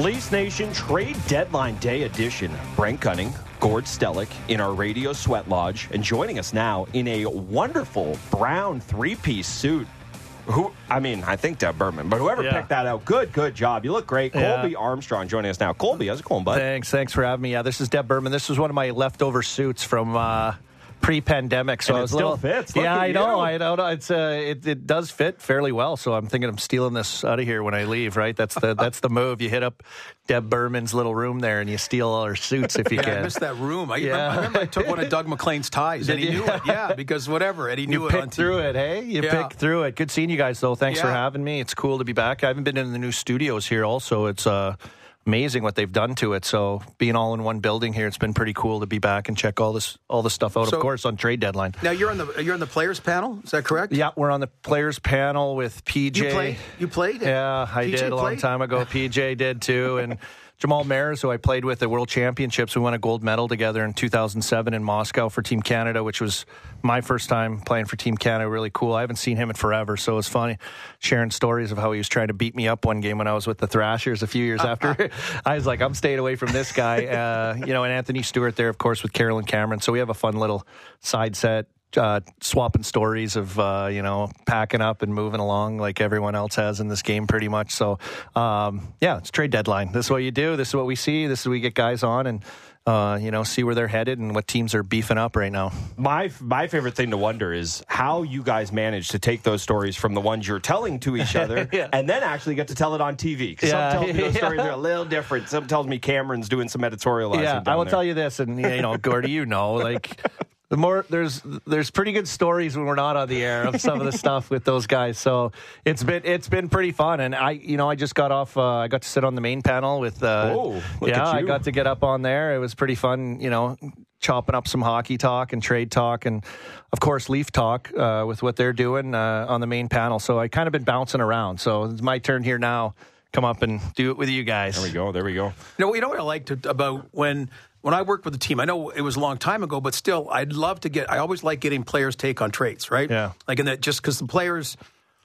Leafs Nation Trade Deadline Day edition. Brent Gunning, Gord Stellick in our radio sweat lodge, and joining us now in a wonderful brown three piece suit. Who I mean, I think Deb Berman, but whoever Yeah. picked that out, good, good job. You look great. Yeah. Colby Armstrong joining us now. Colby, how's it going, bud? Thanks, thanks for having me. Yeah, this is Deb Berman. This was one of my leftover suits from uh, pre-pandemic, so And I it was still little. fits. Look yeah, I know. you. I know. It's uh, it, it does fit fairly well. So I'm thinking I'm stealing this out of here when I leave. Right? That's the that's the move. You hit up Deb Berman's little room there and you steal all her suits if you Yeah, I can. missed that room. I, Yeah. remember, I remember I took one of Doug MacLean's ties, and he you? knew it. Yeah, because whatever, and he knew You it on picked through TV. it, hey? You Yeah. picked through it. Good seeing you guys, though. Thanks for having me. It's cool to be back. I haven't been in the new studios here. Also, it's uh, amazing what they've done to it. So being all in one building here, it's been pretty cool to be back and check all this all the stuff out. So- of course, on trade deadline. Now you're on the you're on the players panel. Is that correct? Yeah, we're on the players panel with PJ. You played. You played. Yeah, I PJ did a long played? time ago. PJ did too, and Jamal Mayers, who I played with at World Championships, we won a gold medal together in 2007 in Moscow for Team Canada, which was my first time playing for Team Canada. Really cool. I haven't seen him in forever, so it was funny sharing stories of how he was trying to beat me up one game when I was with the Thrashers a few years after. I was like, I'm staying away from this guy. Uh, you know, and Anthony Stewart there, of course, with Caroline Cameron. So we have a fun little side set uh, swapping stories of uh, you know packing up and moving along like everyone else has in this game, pretty much. So um, yeah, it's trade deadline. This is what you do. This is what we see. This is what we get guys on and. Uh, you know, see where they're headed and what teams are beefing up right now. My my favorite thing to wonder is how you guys manage to take those stories from the ones you're telling to each other Yeah. and then actually get to tell it on TV. Because Yeah. some tell me those Yeah. stories are a little different. Some tells me Cameron's doing some editorializing. yeah, I will tell you this, and you know, Gordy, you know, like the more there's there's pretty good stories when we're not on the air of some of the stuff with those guys. So it's been it's been pretty fun, and I you know I just got off. Uh, I got to sit on the main panel with. Uh, Oh, look yeah, at I got to get up on there. It was pretty fun. You know. Chopping up some hockey talk and trade talk, and of course Leaf talk uh, with what they're doing uh, on the main panel. So I kind of been bouncing around. So it's my turn here now. Come up and do it with you guys. There we go. There we go. You know, you know what I liked about when when I worked with the team. I know it was a long time ago, but still, I'd love to get. I always like getting players' take on traits, right? Yeah. Like in that, just because the players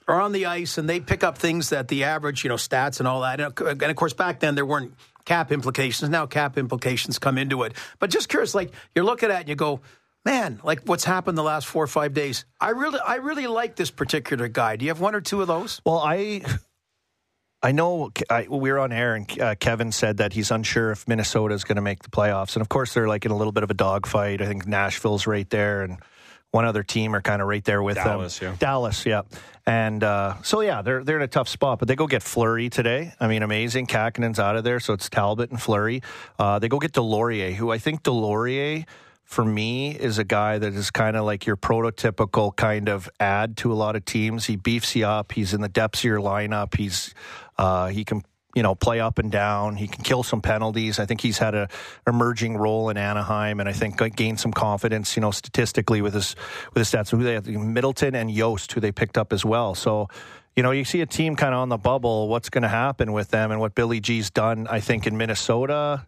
are on the ice and they pick up things that the average, you know, stats and all that. And of- and of course, back then there weren't cap implications. Now cap implications come into it. But just curious, like you're looking at it and you go. Man, like what's happened the last four or five days? I really, I really like this particular guy. Do you have one or two of those? Well, I I know I, we were on air, and uh, Kevin said that he's unsure if Minnesota is going to make the playoffs, and of course they're like in a little bit of a dogfight. I think Nashville's right there, and one other team are kind of right there with Dallas, them. yeah. Dallas, yeah. And uh, so yeah, they're they're in a tough spot, but they go get Fleury today. I mean, amazing. Kahkonen's out of there, so it's Talbot and Fleury. Uh, they go get Deslauriers, who I think Deslauriers for me is a guy that is kind of like your prototypical kind of add to a lot of teams. He beefs you up. He's in the depths of your lineup. He's uh, he can you know play up and down. He can kill some penalties. I think he's had a emerging role in Anaheim, and I think gained some confidence. You know, statistically with his with his stats. Who they have Middleton and Jost, who they picked up as well. So. You know, you see a team kind of on the bubble. What's going to happen with them, and what Billy G's done? I think in Minnesota,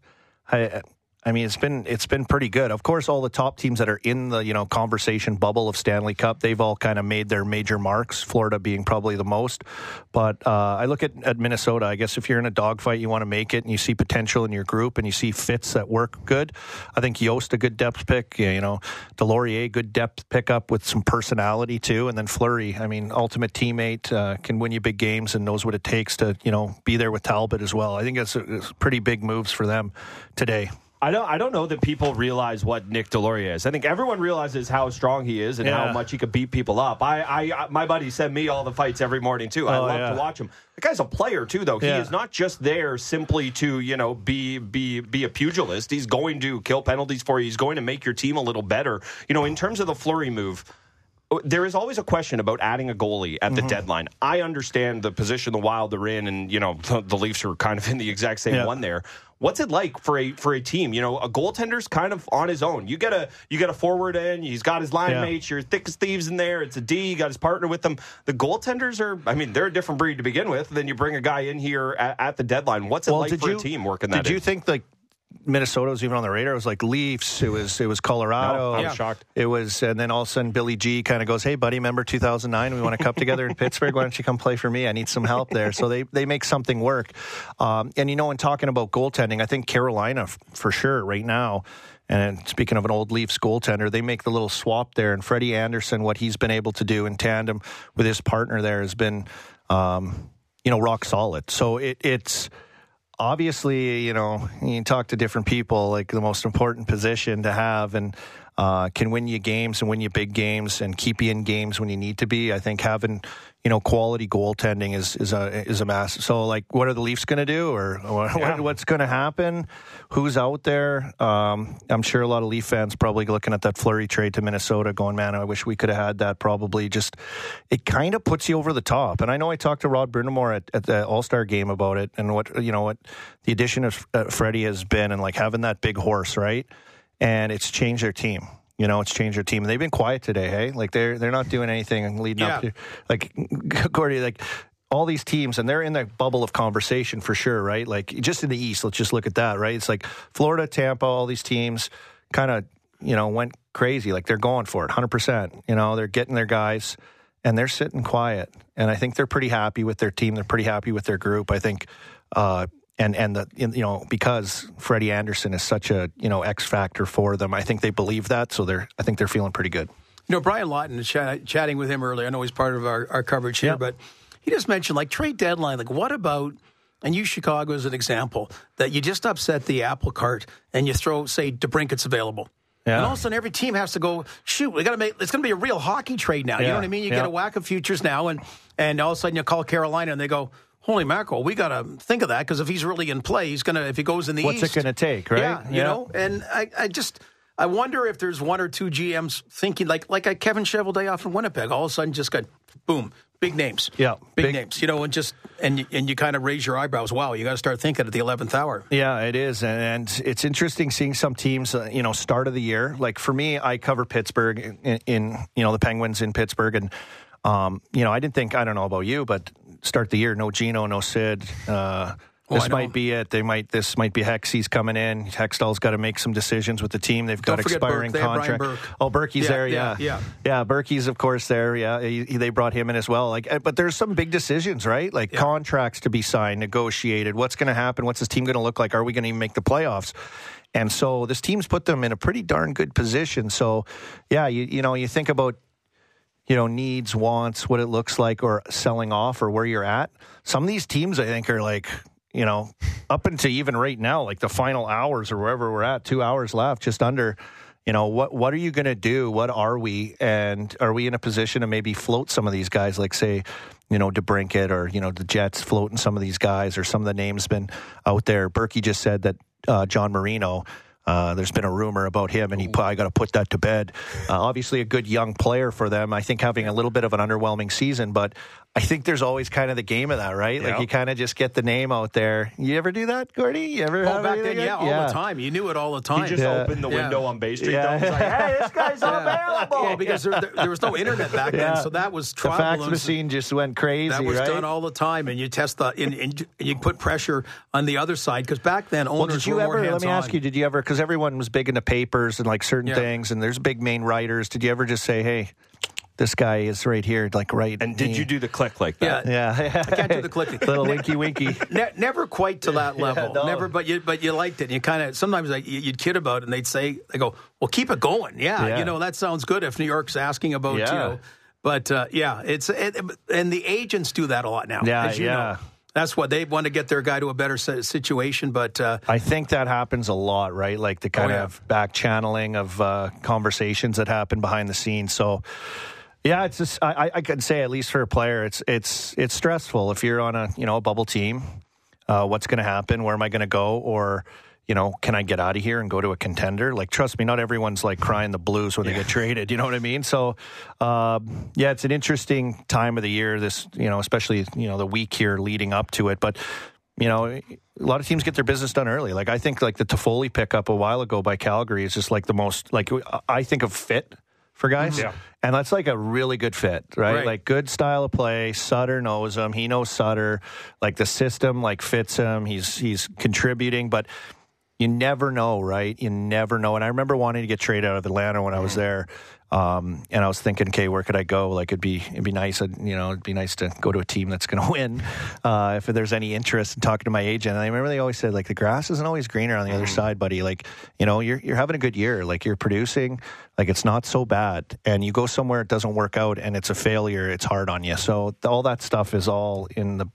I, I mean, it's been it's been pretty good. Of course, all the top teams that are in the you know conversation bubble of Stanley Cup, they've all kind of made their major marks. Florida being probably the most. But uh, I look at, at Minnesota. I guess if you're in a dogfight, you want to make it, and you see potential in your group, and you see fits that work good. I think Jost a good depth pick. You know, Deslauriers good depth pickup with some personality too, and then Fleury. I mean, ultimate teammate uh, can win you big games and knows what it takes to you know be there with Talbot as well. I think it's pretty big moves for them today. I don't. I don't know that people realize what Nick Deslauriers is. I think everyone realizes how strong he is and how much he could beat people up. I, I, my buddy sent me all the fights every morning too. I Oh, love yeah. to watch him. The guy's a player too, though. He is not just there simply to you know be be be a pugilist. He's going to kill penalties for you. He's going to make your team a little better. You know, in terms of the Fleury move. There is always a question about adding a goalie at the Mm-hmm. deadline. I understand the position the Wild are in, and you know the, the Leafs are kind of in the exact same Yeah. one there. What's it like for a for a team? You know, a goaltender's kind of on his own. You get a you get a forward in. He's got his line Yeah. mates. You're thick as thieves in there. It's a D. You got his partner with them. The goaltenders are. I mean, they're a different breed to begin with. Then you bring a guy in here at, at the deadline. What's it like for a team working that? Did you in? think like Minnesota was even on the radar. It was like Leafs. It was it was Colorado. No, I was Yeah. shocked. It was, and then all of a sudden, Billy G kind of goes, "Hey, buddy, remember 2009? We want to cup together in Pittsburgh. Why don't you come play for me? I need some help there." So they they make something work. Um, and you know, in talking about goaltending, I think Carolina f- for sure right now. And speaking of an old Leafs goaltender, they make the little swap there, and Freddie Andersen, what he's been able to do in tandem with his partner there has been, um, you know, rock solid. So it, it's obviously, you know, you talk to different people, like the most important position to have and uh, can win you games and win you big games and keep you in games when you need to be. I think having, you know, quality goaltending is, is a, is a massive. So like, what are the Leafs going to do or, or what, what's going to happen? Who's out there? Um, I'm sure a lot of Leaf fans probably looking at that Fleury trade to Minnesota going, man, I wish we could have had that probably just, it kind of puts you over the top. And I know I talked to Rod Brind'Amour at, at the All-Star game about it and what, you know, what the addition of uh, Freddie has been and like having that big horse, right? and it's changed their team. You know, it's changed their team. They've been quiet today, hey? Like they're they're not doing anything leading up Yeah. to like Gordy, like all these teams and they're in the bubble of conversation for sure, right? Like just in the East, let's just look at that, right? It's like Florida, Tampa, all these teams kind of, you know, went crazy. Like they're going for it 100%. You know, they're getting their guys and they're sitting quiet. And I think they're pretty happy with their team. They're pretty happy with their group. I think uh and and the you know because Freddie Andersen is such a you know X factor for them, I think they believe that, so they're I think they're feeling pretty good. You know, Brian Lawton, chat, chatting with him earlier, I know he's part of our, our coverage here, Yeah. but he just mentioned, like, trade deadline. Like, what about, and use Chicago as an example, that you just upset the apple cart and you throw, say, DeBrincat's available. Yeah. And all of a sudden, every team has to go. Shoot, we got to make. It's going to be a real hockey trade now. You know what I mean? You Yeah. get a whack of futures now, and and all of a sudden you call Carolina, and they go, "Holy mackerel, we got to think of that because if he's really in play, he's gonna. If he goes in the What's East, What's it going to take, right? yeah, you know, and I, I just I wonder if there's one or two GMs thinking like like a Kevin Cheveldayoff in Winnipeg, all of a sudden just got boom, big names, Yeah, big, big- names, you know, and just and you, and you kind of raise your eyebrows. Wow, you got to start thinking at the eleventh hour. Yeah, it is, and it's interesting seeing some teams. Uh, you know, start of the year. Like for me, I cover Pittsburgh in, in you know the Penguins in Pittsburgh, and um, you know I didn't think I don't know about you, but start the year no Gino, no Sid. Uh, Oh, this know. might be it. They might. This might be Hexy's coming in. Hextall's got to make some decisions with the team. They've got Burke. expiring Brian contract. Burke. Oh, Berkey's Yeah, there. yeah, Yeah, yeah. Berkey's of course there. Yeah, he, he- they brought him in as well. Like, but there's some big decisions, right? Like Yeah. contracts to be signed, negotiated. What's going to happen? What's this team going to look like? Are we going to even make the playoffs? And so this team's put them in a pretty darn good position. So, yeah, you you know you think about you know needs, wants, what it looks like, or selling off, or where you're at. Some of these teams, I think, are like you know up into even right now, like the final hours or wherever we're at, two hours left, just under. You know what? What are you going to do? What are we? And are we in a position to maybe float some of these guys, like say, you know, DeBrincat or you know the Jets floating some of these guys, or some of the names been out there. Berkey just said that uh, John Marino. Uh, there's been a rumor about him, and he I got to put that to bed. Uh, obviously, a good young player for them. I think having a little bit of an underwhelming season, but I think there's always kind of the game of that, right? Like you kind of just get the name out there. You ever do that, Gordy? You ever? Oh, back then, anything yeah, all the time. You knew it all the time. He just Yeah. opened the Yeah. window on Bay Street. Yeah. though. He's like, hey, this guy's available. Well, because there, there, there was no internet back Yeah. then, so that was The travel. fax and- machine just went crazy. That was right? done all the time, and you test the and, and you put pressure on the other side because back then owners Well, did you were ever? more Let me ask you: Did you ever? Because everyone was big into papers and like certain Yeah. things, and there's big main writers. Did you ever just say, "Hey, this guy is right here," like right? And did you do the click like that? Yeah. Yeah, I can't do the clicking. Little winky winky. Ne- never quite to that level. no. Never, but you but you liked it. And you kind of sometimes like, you- you'd kid about it, and they'd say they go, "Well, keep it going." Yeah, Yeah. you know that sounds good if New York's asking about Yeah. you know. But uh, yeah, it's it, and the agents do that a lot now. Yeah, as you yeah. know. That's what they want to get their guy to a better situation. But uh, I think that happens a lot, right? Like the kind Oh, yeah. of back channeling of uh, conversations that happen behind the scenes. So, yeah, it's just I, I- can say at least for a player, it's it's it's stressful if you're on a you know a bubble team. Uh, what's going to happen? Where am I going to go? Or you know, can I get out of here and go to a contender? Like, trust me, not everyone's like crying the blues when they get traded. You know what I mean? So, um, yeah, it's an interesting time of the year. This, you know, especially you know the week here leading up to it, but you know, a lot of teams get their business done early. Like I think like the Toffoli pickup a while ago by Calgary is just like the most like I think of fit for guys. Mm-hmm. Yeah. And that's like a really good fit, right? Right. Like good style of play. Sutter knows him. He knows Sutter. Like the system like fits him. He's he's contributing, but you never know, right? You never know. And I remember wanting to get traded out of Atlanta when I was mm-hmm. there. Um, and I was thinking, okay, where could I go? Like it'd be it'd be nice, you know, it'd be nice to go to a team that's going to win. Uh, if there's any interest in talking to my agent, and I remember they always said like the grass isn't always greener on the other side, buddy. Like you know, you're you're having a good year, like you're producing, like it's not so bad. And you go somewhere it doesn't work out, and it's a failure. It's hard on you. So all that stuff is all in the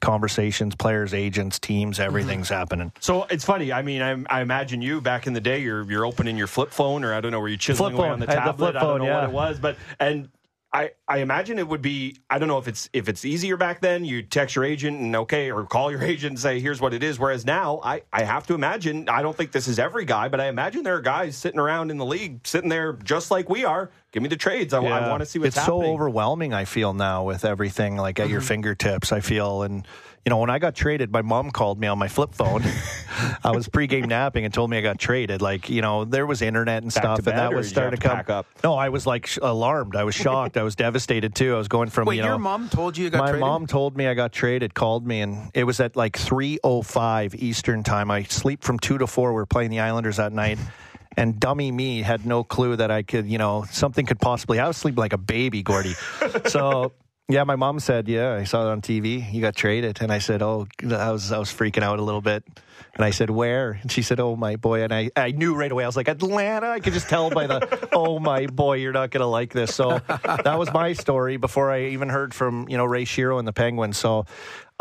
conversations, players, agents, teams, mm-hmm. everything's happening. So it's funny. I mean, I, I imagine you back in the day, you're you're opening your flip phone, or I don't know, were you chiseling Flip away phone. on the I the tablet? flip I don't know yeah. what it was, but and I I imagine it would be. I don't know if it's if it's easier back then. You text your agent and okay, or call your agent and say, here's what it is. Whereas now, I I have to imagine. I don't think this is every guy, but I imagine there are guys sitting around in the league, sitting there just like we are. Give me the trades. I, I want to see what's it's happening. so overwhelming. I feel now with everything like at your Mm-hmm. fingertips. I feel and. You know, when I got traded, my mom called me on my flip phone. I was pregame napping and told me I got traded. Like, you know, there was internet and Back stuff, and that was did you have starting to come. up? No, I was like sh- alarmed. I was shocked. I was devastated too. I was going from Wait, you know, your mom told you you got my traded? mom told me I got traded, called me, and it was at like 3.05 Eastern time. I sleep from 2 to 4. We're playing the Islanders that night. And dummy me had no clue that I could, you know, something could possibly. I was sleeping like a baby, Gordy. so, yeah, my mom said, yeah, I saw it on TV. You got traded. And I said, oh, I was, I was freaking out a little bit. And I said, where? And she said, oh, my boy. And I, I knew right away. I was like, Atlanta. I could just tell by the, oh, my boy, you're not going to like this. So that was my story before I even heard from, you know, Ray Shero and the Penguins. So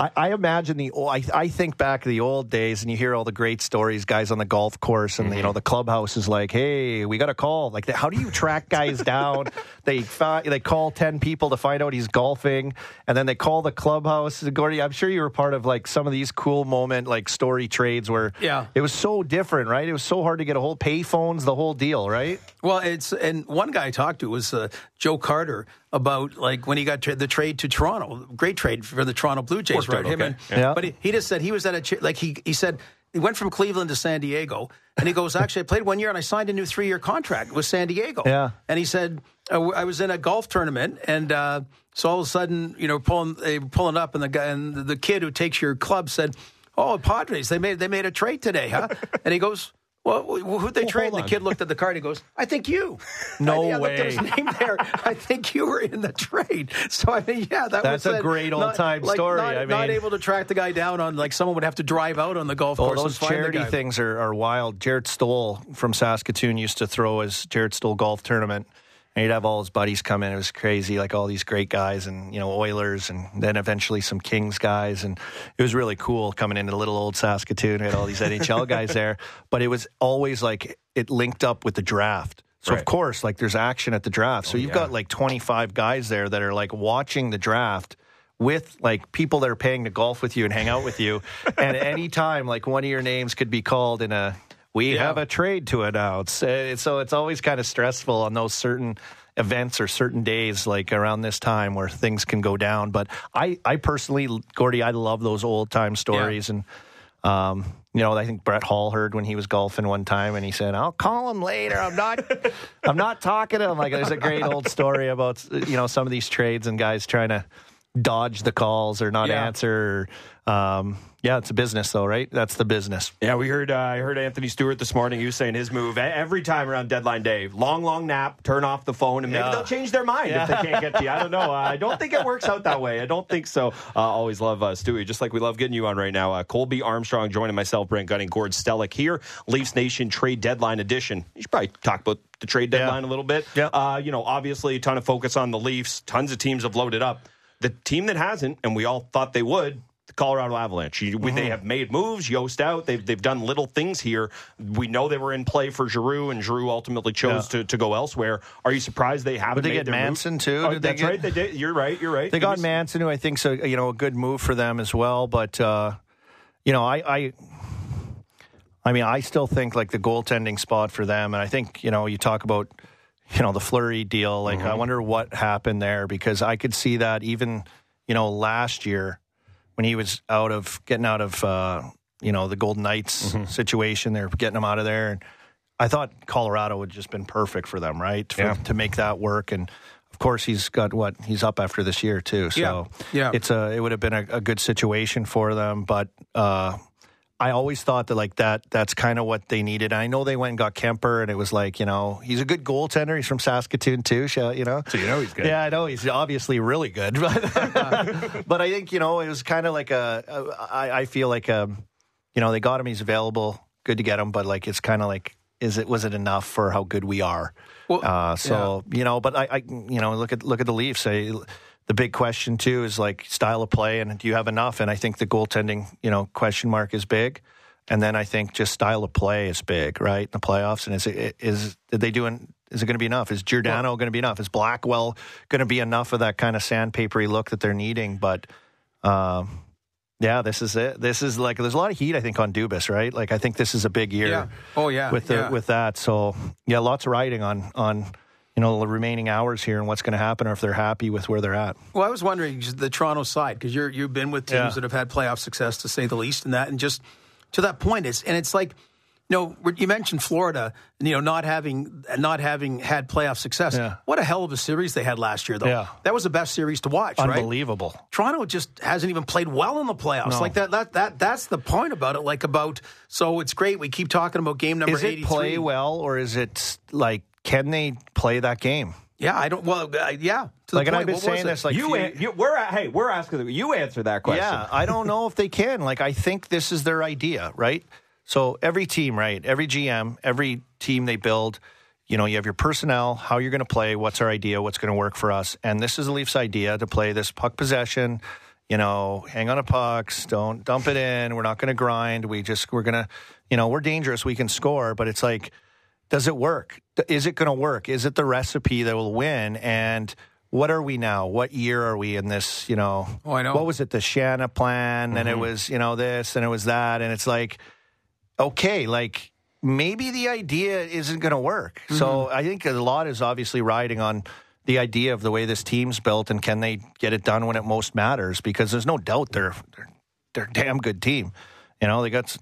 I, I imagine the, I, I think back to the old days and you hear all the great stories, guys on the golf course and, you know, the clubhouse is like, hey, we got a call. Like, how do you track guys down? They fi- they call 10 people to find out he's golfing and then they call the clubhouse. Gordy, I'm sure you were part of like some of these cool moment, like story trades where Yeah. it was so different, right? It was so hard to get a whole pay phones, the whole deal, right? Well, it's and one guy I talked to was uh, Joe Carter about like when he got tra- the trade to Toronto, great trade for the Toronto Blue Jays, Worked right? out Him okay. and Yeah. but he, he just said he was at a ch- like he he said he went from Cleveland to San Diego, and he goes, actually, I played one year and I signed a new three year contract with San Diego. Yeah. and he said uh, I was in a golf tournament and. Uh, so all of a sudden, you know, pulling they were pulling up, and the guy and the kid who takes your club said, "Oh, Padres, they made they made a trade today, huh?" and he goes, "Well, who'd they Well, trade?" hold And the kid looked at the card. and He goes, "I think you." No I, I looked at his way. name there. I think you were in the trade. So I mean, yeah, that That's was a great old-time like, story. Not, I not able to track the guy down on like someone would have to drive out on the golf Oh, course. those charity things are, are wild. Jarret Stoll from Saskatoon used to throw his Jarret Stoll golf tournament, and he'd have all his buddies come in. It was crazy, like all these great guys, and you know Oilers, and then eventually some Kings guys, and it was really cool coming into little old Saskatoon. We had all these NHL guys there, but it was always like it linked up with the draft. So Right. of course, like there's action at the draft. So oh, you've yeah. got like 25 guys there that are like watching the draft with like people that are paying to golf with you and hang out with you. and any time, like one of your names could be called in a we Yeah. have a trade to announce. Uh, so it's always kind of stressful on those certain events or certain days like around this time where things can go down but i i personally gordy i love those old time stories and um, you know, I think Brett Hull heard when he was golfing one time, and he said, "I'll call him later. I'm not, I'm not talking to him." Like, there's a great old story about you know some of these trades and guys trying to dodge the calls or not Yeah. answer. Or, um, yeah, it's a business, though, right? That's the business. Yeah, we heard. Uh, I heard Anthony Stewart this morning. He was saying his move every time around deadline day: long, long nap, turn off the phone, and maybe Yeah. they'll change their mind if they can't get to you. I don't know. Uh, I don't think it works out that way. I don't think so. Uh, always love uh, Stewie, just like we love getting you on right now. Uh, Colby Armstrong joining myself, Brent Gunning, Gord Stellick here. Leafs Nation trade deadline edition. You should probably talk about the trade deadline a little bit. Yeah. Uh, you know, obviously a ton of focus on the Leafs. Tons of teams have loaded up. The team that hasn't, and we all thought they would, the Colorado Avalanche. You- Mm-hmm. They have made moves. Jost out. They've they've done little things here. We know they were in play for Giroux, and Giroux ultimately chose Yeah. to, to go elsewhere. Are you surprised they haven't? They get their move? Manson, too? Oh, Did they that's get- right. They did. You're right. You're right. They got some- Manson, who I think's a you know a good move for them as well. But uh, you know, I, I, I mean, I still think like the goaltending spot for them, and I think you know you talk about you know the Fleury deal. Like, I wonder what happened there because I could see that even you know last year when he was out of getting out of uh, you know the Golden Knights situation, they're getting him out of there, and I thought Colorado would just been perfect for them, right? For, Yeah. To make that work, and of course he's got what he's up after this year too. So Yeah. Yeah. it's a it would have been a, a good situation for them, but uh, I always thought that like that that's kind of what they needed. I know they went and got Kuemper, and it was like you know he's a good goaltender. He's from Saskatoon too, you know. So you know he's good. Yeah, I know he's obviously really good, but but I think you know it was kind of like a, a I, I feel like um you know they got him. He's available. Good to get him, but like it's kind of like is it was it enough for how good we are? Well, uh, so you know, but I, I you know look at look at the Leafs. Say the big question too is like style of play and do you have enough? And I think the goaltending, you know, question mark is big. And then I think just style of play is big, right? In the playoffs. And is it is did they doing is it going to be enough? Is Giordano well, going to be enough? Is Blackwell going to be enough of that kind of sandpapery look that they're needing? But um, yeah, this is it. This is like there's a lot of heat I think on Dubas, right? Like I think this is a big year. Yeah. Oh yeah. With the yeah. with that, so yeah, lots of riding on on you know the remaining hours here and what's going to happen or if they're happy with where they're at. Well, I was wondering the Toronto side because you're you've been with teams Yeah. that have had playoff success to say the least, and that and just to that point, it's and it's like. You know, you mentioned Florida, you know, not having not having had playoff success. Yeah. What a hell of a series they had last year, though. Yeah. That was the best series to watch, right? Unbelievable. Toronto just hasn't even played well in the playoffs. No. Like that, that, that, that's the point about it. Like about, so it's great. We keep talking about game number Is it 83. play well or is it like can they play that game? Yeah, I don't, well, uh, yeah. To the Like, and I've been saying this like you, an- you, we're hey, we're asking you answer that question. Yeah, I don't know if they can. Like, I think this is their idea, right? So every team, right? Every GM, every team they build, you know, you have your personnel, how you're going to play, what's our idea, what's going to work for us, and this is the Leafs' idea to play this puck possession. You know, hang on to pucks, don't dump it in. We're not going to grind. We just we're going to, you know, we're dangerous. We can score, but it's like, does it work? Is it going to work? Is it the recipe that will win? And what are we now? What year are we in this? You know, Oh, I know. what was it? The Shanaplan, and it mm-hmm. was you know this, and it was that, and it's like, okay, like maybe the idea isn't going to work. So mm-hmm. I think a lot is obviously riding on the idea of the way this team's built, and can they get it done when it most matters? Because there's no doubt they're they're, they're a damn good team. You know, they got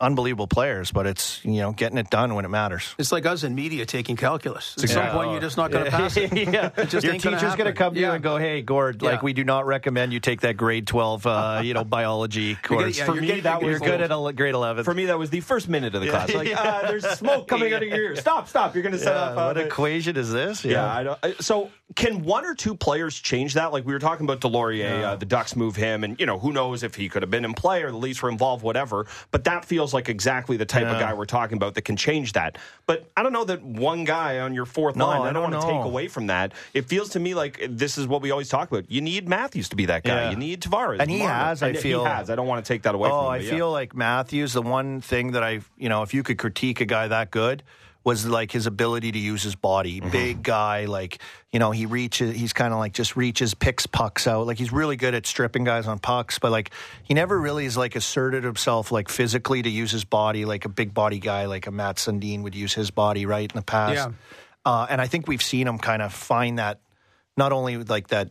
unbelievable players, but it's you know getting it done when it matters. It's like us in media taking calculus. At some point, you're just not going to pass it. yeah, It just your teacher's going to come to you Yeah. and go, "Hey, Gord, like we do not recommend you take that grade twelve, uh, you know, biology course. yeah, For me, getting- that was You're good at ele- grade eleven. For me, that was the first minute of the class. Like, ah, there's smoke coming out of your ear. Stop, stop. You're going to set Yeah, up. uh, what the- equation is this? Yeah, I don't. I- So, can one or two players change that? Like we were talking about Deslauriers, uh, the Ducks move him, and you know who knows if he could have been in play or the Leafs were involved, whatever. But that feels like exactly the type of guy we're talking about that can change that. But I don't know that one guy on your fourth No, line. I I don't, don't want to take away from that. It feels to me like this is what we always talk about. You need Matthews to be that guy. Yeah. You need Tavares, And he Marner. has, I And feel- he has. I don't want to take that away. Oh, from him, I but yeah. feel like Matthews. The one thing that I, you know, if you could critique a guy that good, was like his ability to use his body. Mm-hmm. Big guy, like you know, he reaches. He's kind of like just reaches, picks pucks out. Like he's really good at stripping guys on pucks, but like he never really is like asserted himself like physically to use his body like a big body guy, like a Mats Sundin would use his body right in the past. Yeah. Uh, and I think we've seen him kind of find that not only like that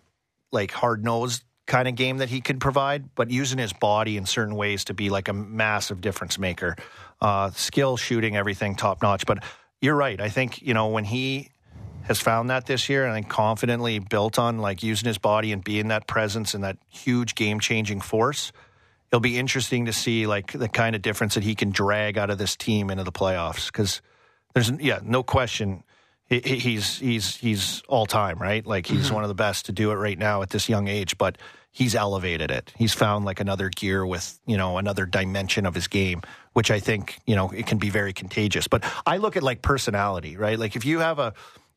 like hard nosed kind of game that he can provide, but using his body in certain ways to be like a massive difference maker. Uh, skill, shooting, everything top notch. But you're right. I think you know when he has found that this year, and I confidently built on like using his body and being that presence and that huge game changing force. It'll be interesting to see like the kind of difference that he can drag out of this team into the playoffs because there's yeah no question he, he- he's he's he's all time right like he's mm-hmm. one of the best to do it right now at this young age but he's elevated it he's found like another gear with you know another dimension of his game which i think you know it can be very contagious but i look at like personality right like if you have a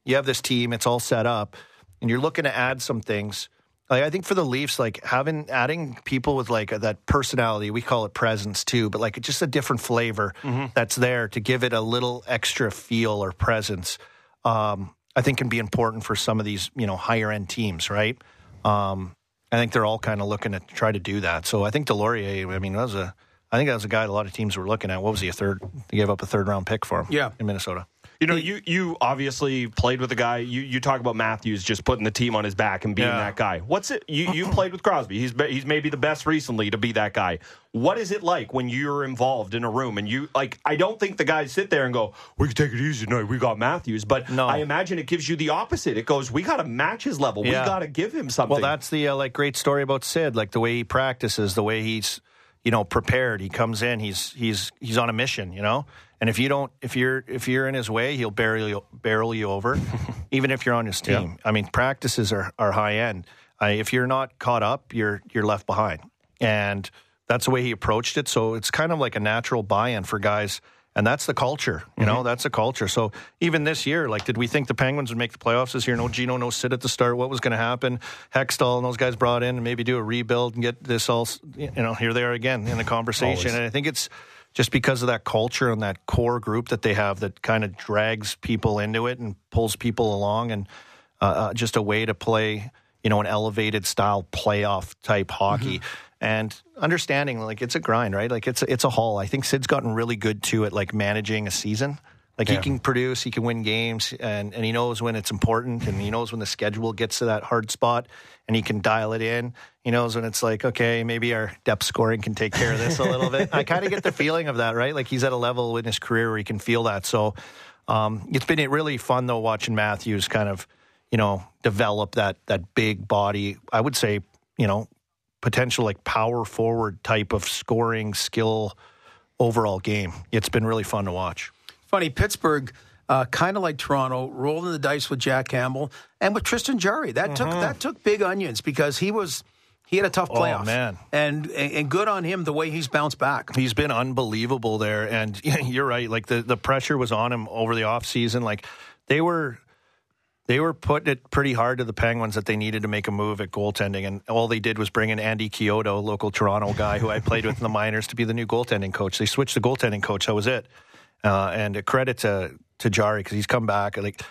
you have this team it's all set up and you're looking to add some things like I think for the Leafs, like having adding people with like that personality, we call it presence too, but like just a different flavor that's there to give it a little extra feel or presence. Um, I think can be important for some of these you know higher end teams, right? Um, I think they're all kind of looking to try to do that. So I think Deslauriers, I mean, that was a, I think that was a guy a lot of teams were looking at. What was he a third? They gave up a third round pick for him. Yeah. in Minnesota. You know, you you obviously played with a guy. You you talk about Matthews just putting the team on his back and being Yeah. that guy. What's it? You you played with Crosby. He's he's maybe the best recently to be that guy. What is it like when you're involved in a room and you like? I don't think the guys sit there and go, "We can take it easy tonight. We got Matthews." But No. I imagine it gives you the opposite. It goes, "We got to match his level. We got to give him something." Well, that's the uh, like great story about Sid, like the way he practices, the way he's you know, prepared. He comes in, he's he's he's on a mission, you know. And if you don't, if you're if you're in his way, he'll barrel you, barrel you over, even if you're on his team. I mean, practices are are high end. Uh, if you're not caught up, you're you're left behind, and that's the way he approached it. So it's kind of like a natural buy-in for guys and that's the culture, you know. Mm-hmm. That's the culture. So even this year, like, did we think the Penguins would make the playoffs this year? No Gino, no Sid at the start. What was going to happen? Hextall and those guys brought in and maybe do a rebuild and get this all. You know, here they are again in the conversation. Always. And I think it's just because of that culture and that core group that they have that kind of drags people into it and pulls people along, and uh, uh, just a way to play, you know, an elevated style playoff type hockey. Mm-hmm and understanding like it's a grind, right? Like it's a, it's a haul. I think Sid's gotten really good to it, like managing a season. Like yeah. he can produce, he can win games, and, and he knows when it's important, and he knows when the schedule gets to that hard spot, and he can dial it in. He knows when it's like, okay, maybe our depth scoring can take care of this a little bit. I kind of get the feeling of that, right? Like he's at a level in his career where he can feel that. So um, it's been really fun though watching Matthews kind of, you know, develop that that big body. I would say, you know, potential like power forward type of scoring skill overall game. It's been really fun to watch. Funny, Pittsburgh, uh, kind of like Toronto, rolling the dice with Jack Campbell and with Tristan Jarry. That mm-hmm. took that took big onions because he was he had a tough playoff. Oh, man. And, and good on him the way he's bounced back. He's been unbelievable there. And you're right. Like the, the pressure was on him over the offseason. Like they were they were putting it pretty hard to the Penguins that they needed to make a move at goaltending, and all they did was bring in Andy Chiodo, local Toronto guy who I played with in the minors, to be the new goaltending coach. They switched the goaltending coach. That was it. Uh, and a credit to to Jarry because he's come back. Like,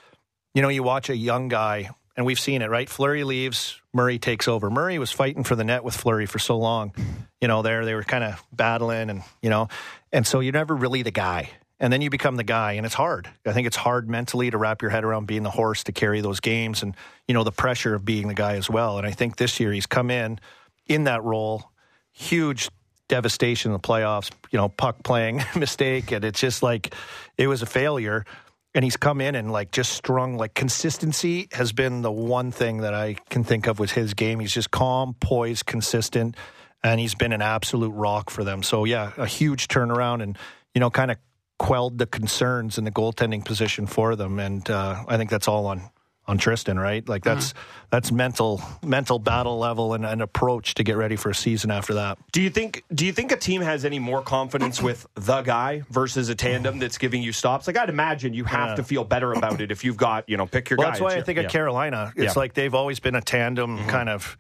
you know, you watch a young guy, and we've seen it, right? Fleury leaves, Murray takes over. Murray was fighting for the net with Fleury for so long. You know, there they were kind of battling, and you know, and so you're never really the guy and then you become the guy and it's hard i think it's hard mentally to wrap your head around being the horse to carry those games and you know the pressure of being the guy as well and i think this year he's come in in that role huge devastation in the playoffs you know puck playing mistake. And it's just like it was a failure. And he's come in and like just strung like consistency has been the one thing that i can think of with his game. He's just calm poised consistent and he's been an absolute rock for them. So yeah a huge turnaround and you know kind of quelled the concerns in the goaltending position for them, and uh, I think that's all on on Tristan, right? Like that's mm-hmm. that's mental mental battle level and an approach to get ready for a season after that. Do you think do you think a team has any more confidence with the guy versus a tandem that's giving you stops? Like I'd imagine you have yeah. to feel better about it if you've got, you know, pick your well, guy. That's why I think yeah. at Carolina, it's yeah. like they've always been a tandem mm-hmm. kind of,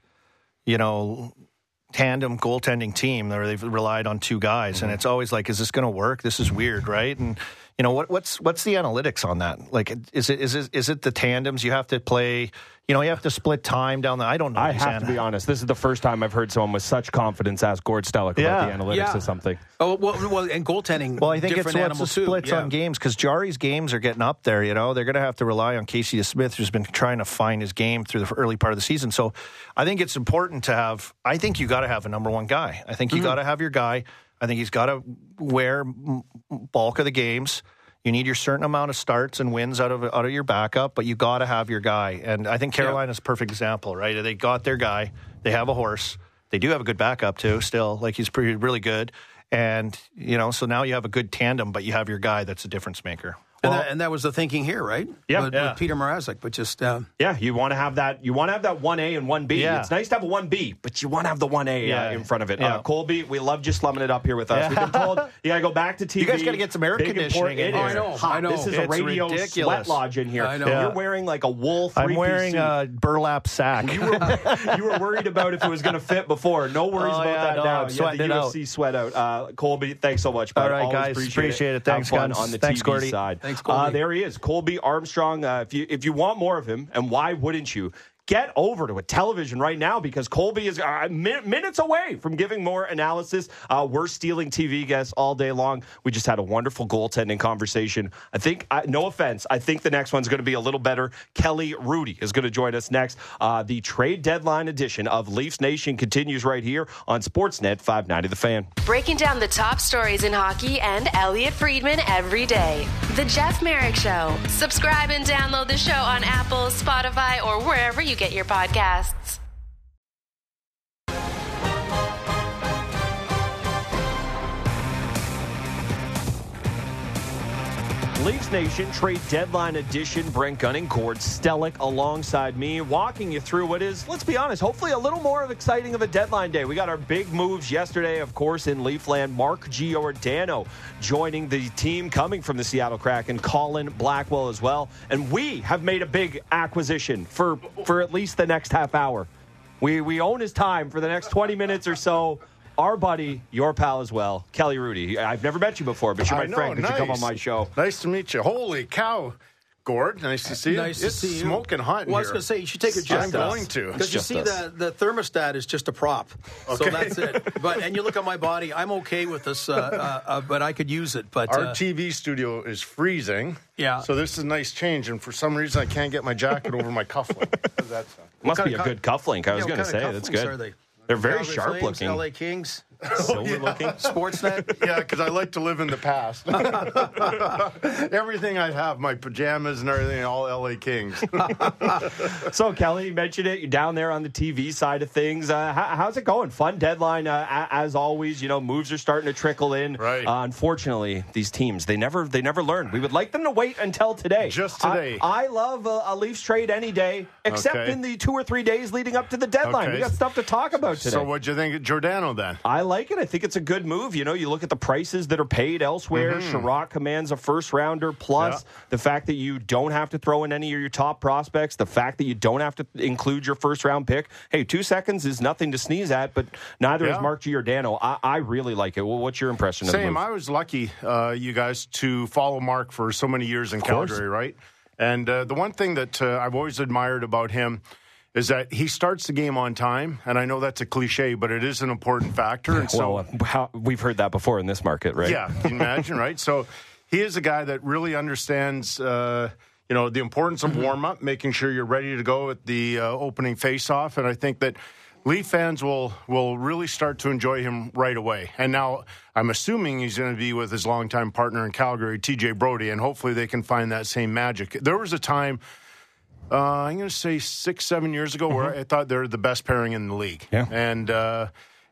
you know, tandem goaltending team where they've relied on two guys, mm-hmm. and it's always like, is this going to work? This is weird, right? And you know what, what's what's the analytics on that? Like, is it is it is it the tandems you have to play? You know, you have to split time down the. I don't know. I have to be honest. This is the first time I've heard someone with such confidence ask Gord Stellick yeah. about the analytics yeah. of something. Oh well, well, and goaltending. Well, I think it's what's the splits yeah. on games because Jarry's games are getting up there. You know, they're going to have to rely on Casey DeSmith, who's been trying to find his game through the early part of the season. So, I think it's important to have. I think you got to have a number one guy. I think you mm-hmm. got to have your guy. I think he's got to wear bulk of the games. You need your certain amount of starts and wins out of out of your backup, but you got to have your guy. And I think Carolina's a perfect example, right? They got their guy. They have a horse. They do have a good backup too. Still, like he's pretty really good. And you know, so now you have a good tandem, but you have your guy that's a difference maker. Well, and, that, and, that, was the thinking here, right? Yeah, with, yeah. with Peter Mrazek, but just uh, yeah, you want to have that. You want to have that one A and one B. Yeah. It's nice to have a one B, but you want to have the one A uh, yeah. uh, in front of it. Yeah. Uh, Colby, we love just slumming it up here with us. We've been told you got to go back to TV. You guys got to get some air Big conditioning. It is. Oh, I know. Hot. I know. This is it's a radio ridiculous. sweat lodge in here. I know. You're wearing like a wool. I'm wearing a burlap sack. You were, you were worried about if it was going to fit before. No worries oh, about that no, now. You the UFC sweat out. Uh, Colby, thanks so much. All right, guys, appreciate it. Thanks, guys. On the TV side. Thanks, Colby. There he is, Colby Armstrong. Uh, if you if you want more of him, and why wouldn't you? Get over to a television right now because Colby is uh, min- minutes away from giving more analysis. Uh, we're stealing TV guests all day long. We just had a wonderful goaltending conversation. I think, uh, no offense, I think the next one's going to be a little better. Kelly Hrudey is going to join us next. Uh, the trade deadline edition of Leafs Nation continues right here on Sportsnet 590 The Fan. Breaking down the top stories in hockey and Elliot Friedman every day. The Jeff Marek Show. Subscribe and download the show on Apple, Spotify, or wherever you get your podcasts. Leafs Nation trade deadline edition. Brent Gunning, Gord Stellick alongside me, walking you through what is, let's be honest, hopefully a little more of exciting of a deadline day. We got our big moves yesterday, of course, in Leafland. Mark Giordano joining the team coming from the Seattle Kraken, Colin Blackwell as well. And we have made a big acquisition for, for at least the next half hour. We, we own his time for the next 20 minutes or so our buddy, your pal as well, Kelly Hrudey. I've never met you before, but you're my know, friend because nice. you come on my show. Nice to meet you. Holy cow, Gord. Nice to see you. Nice to see you. smoking hot in Well, I was going to say you should take a I'm jacket off. going to. Because you see us. the, the thermostat is just a prop. So Okay. that's it. But and you look at my body, I'm okay with this, uh, uh, uh, but I could use it. But Our uh, TV studio is freezing. Yeah. So this is a nice change, and for some reason I can't get my jacket over my cufflink. That's Must be a cu- good cufflink. I was yeah, going to say of that's cufflinks good. They're very Calgary sharp Flames, looking, LA Kings, silver looking. Sportsnet. yeah, because I like to live in the past. everything I have, my pajamas and everything, all LA Kings. So Kelly you mentioned it. You're down there on the TV side of things. Uh, how, how's it going? Fun deadline uh, as always. You know, moves are starting to trickle in. Right. Uh, unfortunately, these teams they never they never learn. We would like them to wait until today. Just today. I, love a, a Leafs trade any day, except Okay. in the two or three days leading up to the deadline. We got stuff to talk about today. so what'd you think of Giordano then? I like it. I think it's a good move. You know, you look at the prices that are paid elsewhere. mm commands a first rounder, plus Yeah. the fact that you don't have to throw in any of your top prospects, the fact that you don't have to include your first round pick. Hey, two seconds is nothing to sneeze at, but neither is Yeah. Mark Giordano. I, I really like it. Well, what's your impression of the Same. I was lucky, uh, you guys, to follow Mark for so many years in. Calgary, right? And uh, the one thing that uh, I've always admired about him is that he starts the game on time. And I know that's a cliche, but it is an important factor. And so, well, uh, how, we've heard that before in this market, right? yeah, you imagine, right? So he is a guy that really understands. Uh, you know the importance of warm up, making sure you're ready to go at the uh, opening face-off, and I think that Leaf fans will will really start to enjoy him right away. And now I'm assuming he's going to be with his longtime partner in Calgary, TJ Brodie, and hopefully they can find that same magic. There was a time. Uh, I'm going to say six, seven years ago, where I thought they're the best pairing in the league. Yeah. And uh,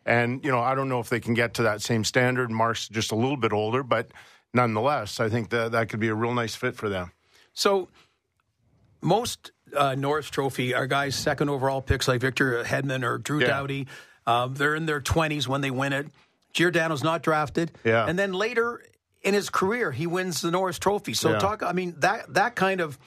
and you know, I don't know if they can get to that same standard. Mark's just a little bit older, but nonetheless, I think that that could be a real nice fit for them. So most uh, Norris Trophy are guys second overall picks like Victor Hedman or Drew Yeah. Doughty. Um, they're in their twenties when they win it. Giordano's not drafted. Yeah. and then later in his career, he wins the Norris Trophy. So Yeah. talk. I mean that that kind of.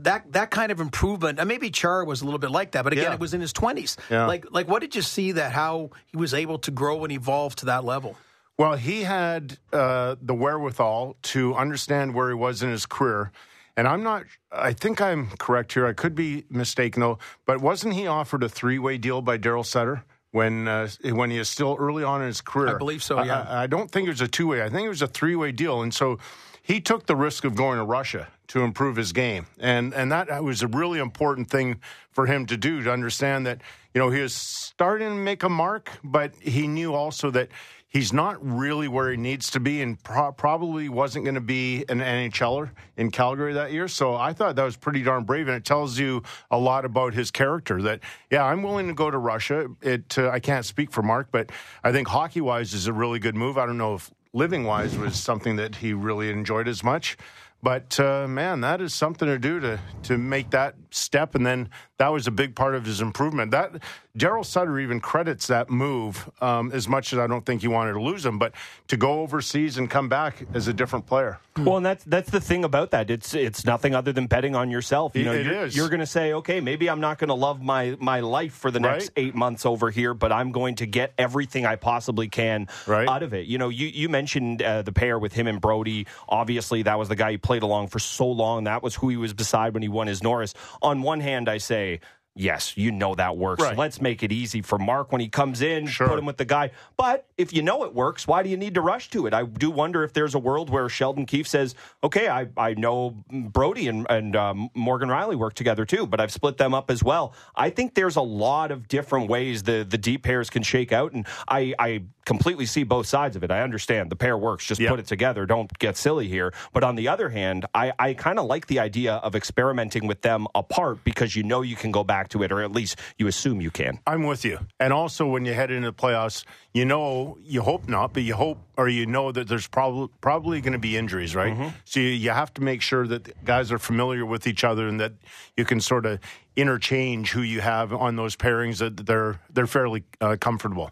That that kind of improvement, and maybe Chara was a little bit like that, but again, Yeah. it was in his twenties. Yeah. Like like, what did you see that how he was able to grow and evolve to that level? Well, he had uh, the wherewithal to understand where he was in his career. And I'm not, I think I'm correct here. I could be mistaken though, but wasn't he offered a three way deal by Daryl Sutter? When uh, when he is still early on in his career, I believe so, yeah. I, I don't think it was a two way. I think it was a three way deal, and so he took the risk of going to Russia to improve his game, and and that was a really important thing for him to do to understand that you know he was starting to make a mark, but he knew also that he's not really where he needs to be, and pro- probably wasn't going to be an NHLer in Calgary that year. So I thought that was pretty darn brave, and it tells you a lot about his character. That yeah, I'm willing to go to Russia. It uh, I can't speak for Mark, but I think hockey wise is a really good move. I don't know if living wise was something that he really enjoyed as much. But uh, man, that is something to do to to make that step, and then that was a big part of his improvement. That Daryl Sutter even credits that move um, as much as I don't think he wanted to lose him, but to go overseas and come back as a different player. Well, and that's that's the thing about that. It's it's nothing other than betting on yourself. You know, it you're, is. you're going to say, okay, maybe I'm not going to love my my life for the next Right. eight months over here, but I'm going to get everything I possibly can Right. out of it. You know, you you mentioned uh, the pair with him and Brodie. Obviously, that was the guy he played along for so long. That was who he was beside when he won his Norris. On one hand, I say. Yes, you know that works. Right. Let's make it easy for Mark when he comes in. Sure. Put him with the guy. But if you know it works, why do you need to rush to it? I do wonder if there's a world where Sheldon Keefe says, "Okay, I, I know Brodie and and um, Morgan Rielly work together too, but I've split them up as well." I think there's a lot of different ways the the deep pairs can shake out, and I I completely see both sides of it. I understand the pair works. Just Yep. put it together. Don't get silly here. But on the other hand, I, I kind of like the idea of experimenting with them apart because you know you can go back to it, or at least you assume you can. I'm with you. And also, when you head into the playoffs, you know, you hope not, but you hope or you know that there's probably probably going to be injuries, right? Mm-hmm. So you, you have to make sure that guys are familiar with each other and that you can sort of interchange who you have on those pairings that they're they're fairly uh, comfortable.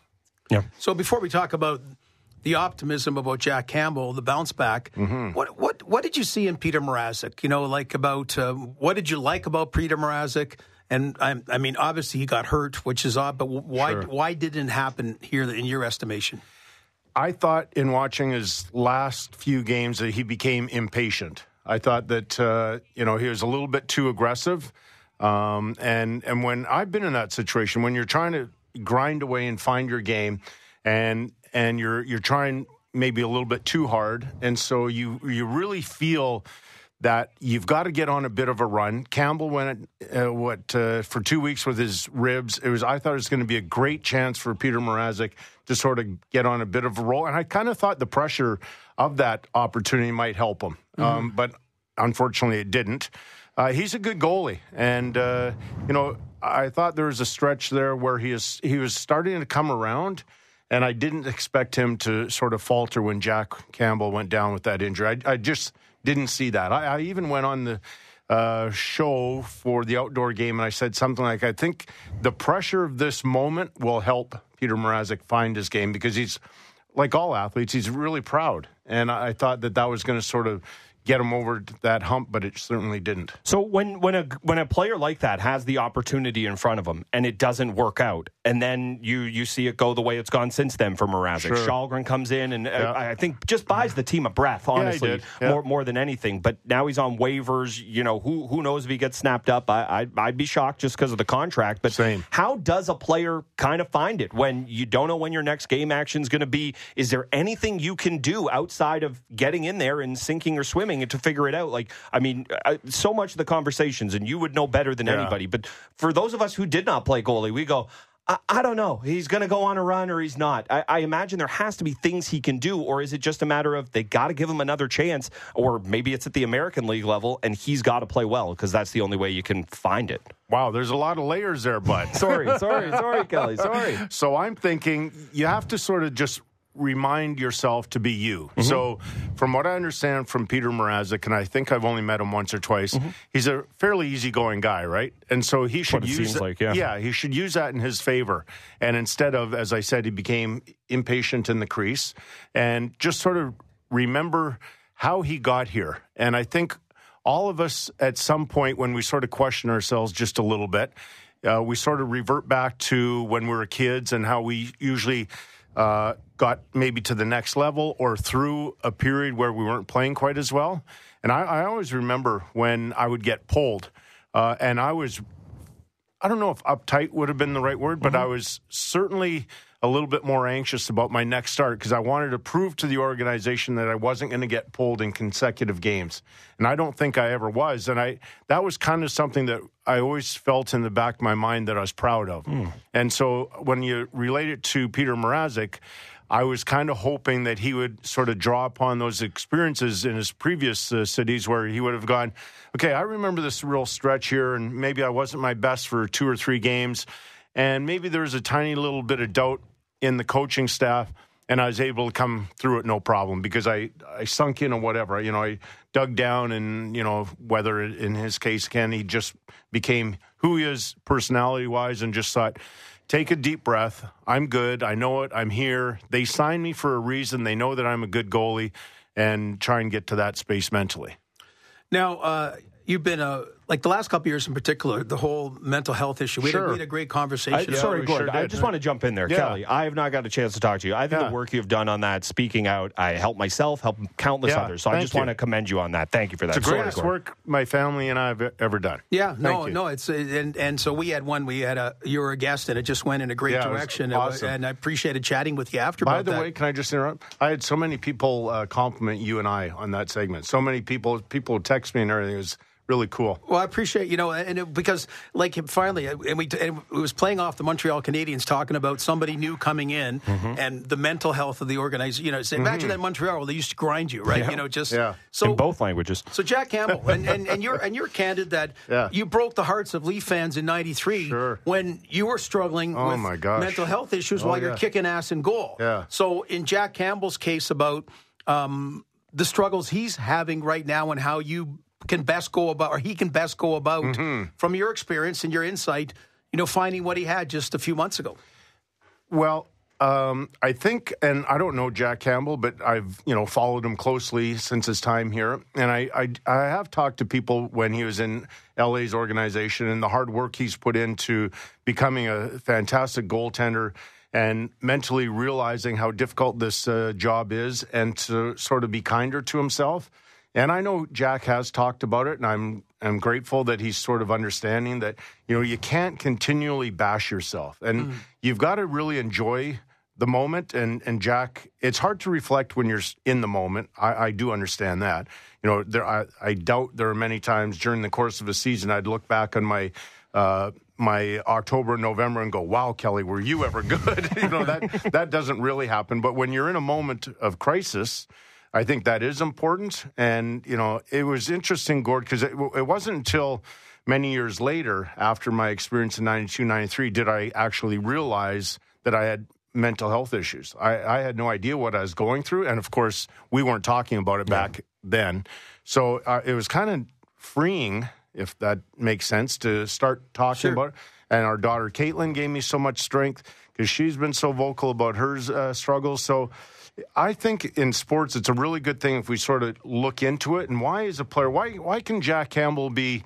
Yeah. So before we talk about the optimism about Jack Campbell, the bounce back, Mm-hmm. what what what did you see in Petr Mrazek? You know, like about uh, what did you like about Petr Mrazek? And I, I mean, obviously he got hurt, which is odd. But why Sure. why didn't it happen here in your estimation? I thought in watching his last few games that he became impatient. I thought that uh, you know he was a little bit too aggressive, um, and and when I've been in that situation, when you're trying to grind away and find your game, and and you're you're trying maybe a little bit too hard, and so you you really feel that you've got to get on a bit of a run. Campbell went uh, what uh, for two weeks with his ribs. It was I thought it was going to be a great chance for Petr Mrazek to sort of get on a bit of a roll, and I kind of thought the pressure of that opportunity might help him, um, but unfortunately it didn't. Uh, he's a good goalie, and uh, you know I thought there was a stretch there where he is he was starting to come around. And I didn't expect him to sort of falter when Jack Campbell went down with that injury. I, I just didn't see that. I, I even went on the uh, show for the outdoor game and I said something like, I think the pressure of this moment will help Petr Mrazek find his game because he's, like all athletes, he's really proud. And I I thought that that was going to sort of get him over that hump, but it certainly didn't. So when when a when a player like that has the opportunity in front of him and it doesn't work out, and then you you see it go the way it's gone since then for Mrazek. Sure. Kallgren comes in and uh, Yeah. I I think just buys the team a breath, honestly, did. Yeah. more more than anything. But now he's on waivers. You know who who knows if he gets snapped up? I I'd, I'd be shocked just because of the contract. But Same. how does a player kind of find it when you don't know when your next game action is going to be? Is there anything you can do outside of getting in there and sinking or swimming to figure it out? Like, I mean, uh, so much of the conversations, and you would know better than Yeah. anybody. But for those of us who did not play goalie, we go. I, I don't know. He's going to go on a run or he's not. I, I imagine there has to be things he can do, or is it just a matter of they got to give him another chance, or maybe it's at the American League level and he's got to play well because that's the only way you can find it. Wow, there's a lot of layers there, bud. Sorry, sorry, sorry, Kelly. Sorry. So I'm thinking you have to sort of just remind yourself to be you. So, from what I understand from Petr Mrazek, and I think I've only met him once or twice, he's a fairly easygoing guy, right? And so he should use that- like, yeah. yeah, he should use that in his favor. And instead of, as I said, he became impatient in the crease, and just sort of remember how he got here. And I think all of us at some point when we sort of question ourselves just a little bit, uh, we sort of revert back to when we were kids and how we usually uh, got maybe to the next level or through a period where we weren't playing quite as well. And I, I always remember when I would get pulled, uh, and I was I don't know if uptight would have been the right word, but I was certainly a little bit more anxious about my next start because I wanted to prove to the organization that I wasn't going to get pulled in consecutive games. And I don't think I ever was. And I that was kind of something that I always felt in the back of my mind that I was proud of. And so when you relate it to Petr Mrazek, I was kind of hoping that he would sort of draw upon those experiences in his previous uh, cities where he would have gone, okay, I remember this real stretch here, and maybe I wasn't my best for two or three games. And maybe there was a tiny little bit of doubt in the coaching staff, and I was able to come through it no problem because I, I sunk in or whatever. You know, I dug down, and, you know, whether in his case, Ken, he just became who he is personality wise and just thought, take a deep breath. I'm good. I know it. I'm here. They signed me for a reason. They know that I'm a good goalie and try and get to that space mentally. Now, uh, you've been a like the last couple of years in particular, the whole mental health issue. We, had, a, we had a great I, conversation. sorry, we Gord. sure I just want to jump in there, Yeah. Kelly. I have not got a chance to talk to you. I think Yeah. the work you've done on that, speaking out, I help myself, help countless Yeah, others. So I just you. want to commend you on that. Thank you for that. It's the greatest Gord. work my family and I have ever done. Yeah, no, Thank you. no, it's and and so we had one. We had a you were a guest, and it just went in a great Yeah, it was direction. awesome. and I appreciated chatting with you after. By the that. way, can I just interrupt? I had so many people uh, compliment you and I on that segment. So many people people would text me and everything. It was really cool. Well, I appreciate you know, and it, because like finally, and we and it was playing off the Montreal Canadiens talking about somebody new coming in Mm-hmm. and the mental health of the organization. You know, so imagine that Montreal where they used to grind you, right? Yeah. You know, just Yeah. so in both languages. So Jack Campbell, and, and, and you're and you're candid that Yeah. you broke the hearts of Leaf fans in '93 Sure. when you were struggling Oh, with my gosh. mental health issues Oh, while you're kicking ass in goal. Yeah. So in Jack Campbell's case about um, the struggles he's having right now and how you can best go about, or he can best go about, Mm-hmm. from your experience and your insight, you know, finding what he had just a few months ago. Well, um, I think, and I don't know Jack Campbell, but I've you know followed him closely since his time here, and I I, I have talked to people when he was in LA's organization and the hard work he's put into becoming a fantastic goaltender. And mentally realizing how difficult this uh, job is, and to sort of be kinder to himself. And I know Jack has talked about it, and I'm I'm grateful that he's sort of understanding that you know you can't continually bash yourself, and you've got to really enjoy the moment. And and Jack, it's hard to reflect when you're in the moment. I, I do understand that. You know, there I, I doubt there are many times during the course of a season I'd look back on my. Uh, my October, November, and go, "Wow, Kelly, were you ever good?" you know that that doesn't really happen. But when you're in a moment of crisis, I think that is important. And, you know, it was interesting, Gord, because it, it wasn't until many years later, after my experience in 92, 93, did I actually realize that I had mental health issues. I, I had no idea what I was going through. And of course, we weren't talking about it back then. So uh, it was kind of freeing, if that makes sense, to start talking Sure. about it. And our daughter Caitlin gave me so much strength because she's been so vocal about her uh, struggles. So I think in sports, it's a really good thing if we sort of look into it. And why is a player? Why why can Jack Campbell be